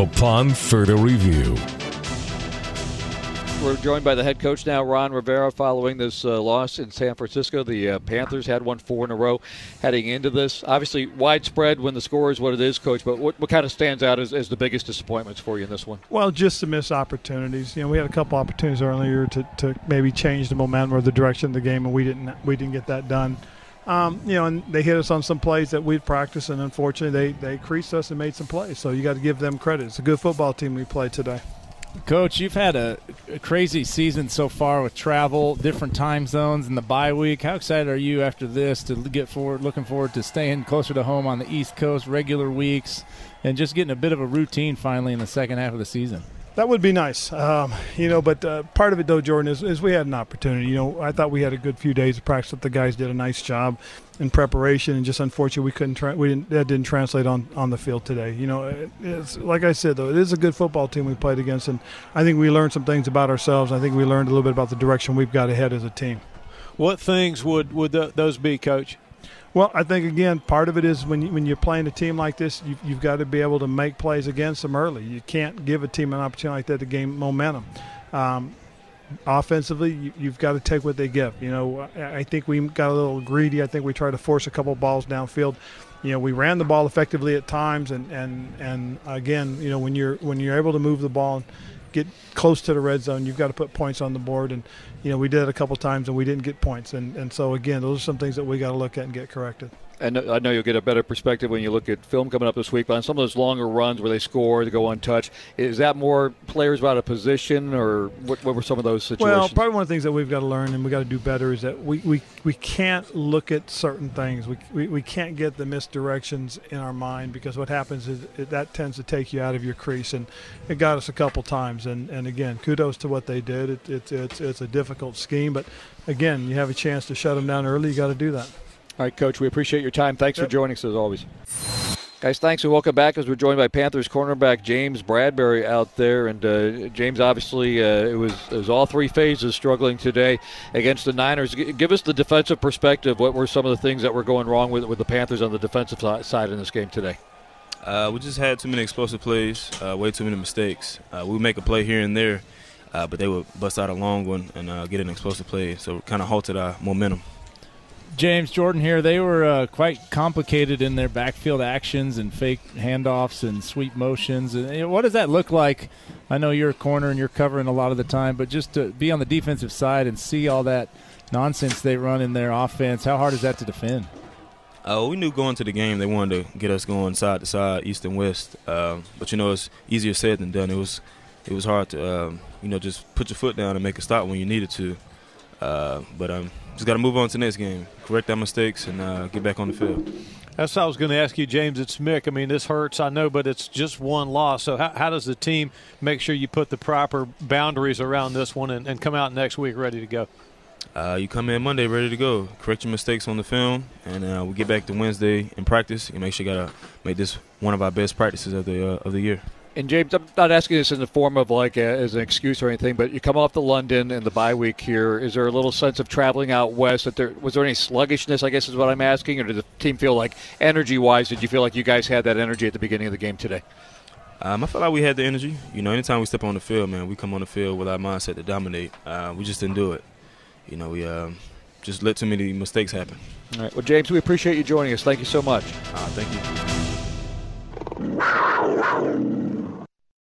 upon further review. We're joined by the head coach now, Ron Rivera, following this uh, loss in San Francisco. The uh, Panthers had won four in a row heading into this. Obviously, widespread when the score is what it is, coach, but what, what kind of stands out as, as the biggest disappointments for you in this one? Well, just the missed opportunities. You know, we had a couple opportunities earlier to, to maybe change the momentum or the direction of the game, and we didn't we didn't get that done. Um, you know, and they hit us on some plays that we'd practiced, and unfortunately, they they creased us and made some plays. So you got to give them credit. It's a good football team we played today. Coach, you've had a, a, crazy season so far with travel, different time zones, and the bye week. How excited are you after this to get forward, looking forward to staying closer to home on the East Coast, regular weeks, and just getting a bit of a routine finally in the second half of the season? That would be nice, um, you know. But uh, part of it, though, Jordan, is, is, we had an opportunity. You know, I thought we had a good few days of practice. The guys did a nice job in preparation, and just unfortunately we couldn't. Tra- we didn't. That didn't translate on, on the field today. You know, it, it's like I said, though, it is a good football team we played against, and I think we learned some things about ourselves. I think we learned a little bit about the direction we've got ahead as a team. What things would would those be, Coach? Well, I think again, part of it is when you, when you're playing a team like this, you've, you've got to be able to make plays against them early. You can't give a team an opportunity like that to gain momentum. Um, offensively, you, have got to take what they give. You know, I think we got a little greedy. I think we tried to force a couple balls downfield. You know, we ran the ball effectively at times, and and and again, you know, when you're when you're able to move the ball get close to the red zone, you've got to put points on the board. And, you know, we did it a couple times and we didn't get points. And, and so, again, those are some things that we got to look at and get corrected and I know you'll get a better perspective when you look at film coming up this week. But on some of those longer runs where they score, they go untouched, is that more players out of position, or what, what were some of those situations? Well, probably one of the things that we've got to learn and we got to do better is that we, we, we can't look at certain things. We, we, we can't get the misdirections in our mind because what happens is it, that tends to take you out of your crease, and it got us a couple times. And, and again, kudos to what they did. It, it, it's it's a difficult scheme, but again, you have a chance to shut them down early. You got to do that. All right, Coach, we appreciate your time. Thanks yep. for joining us as always. Guys, thanks and welcome back as we're joined by Panthers cornerback James Bradberry out there. And uh, James, obviously, uh, it, was, it was all three phases struggling today against the Niners. G- give us the defensive perspective. What were some of the things that were going wrong with, with the Panthers on the defensive side in this game today? Uh, we just had too many explosive plays, uh, way too many mistakes. Uh, we make a play here and there, uh, but they would bust out a long one and get an explosive play. So it kind of halted our momentum. James Jordan here. They were uh, quite complicated in their backfield actions and fake handoffs and sweep motions. And what does that look like? I know you're a corner and you're covering a lot of the time, but just to be on the defensive side and see all that nonsense they run in their offense, how hard is that to defend? Uh, we knew going to the game they wanted to get us going side to side, east and west. Uh, but you know, it's easier said than done. It was it was hard to uh, you know just put your foot down and make a stop when you needed to. Uh, but um, just got to move on to the next game, correct our mistakes, and uh, get back on the field. That's what I was going to ask you, James. It's Mick. I mean, this hurts, I know, but it's just one loss. So, how, how does the team make sure you put the proper boundaries around this one and, and come out next week ready to go? Uh, you come in Monday ready to go, correct your mistakes on the film, and uh, we get back to Wednesday in practice. You make sure you gotta make this one of our best practices of the uh, of the year and James, I'm not asking this in the form of like a, as an excuse or anything, but you come off to London and the bye week here. Is there a little sense of traveling out west? That there was there any sluggishness? I guess is what I'm asking, or did the team feel like energy wise? Did you feel like you guys had that energy at the beginning of the game today? Um, I felt like we had the energy. You know, anytime we step on the field, man, we come on the field with our mindset to dominate. Uh, we just didn't do it. You know, we um, just let too many mistakes happen. All right. Well, James, we appreciate you joining us. Thank you so much. Uh, thank you.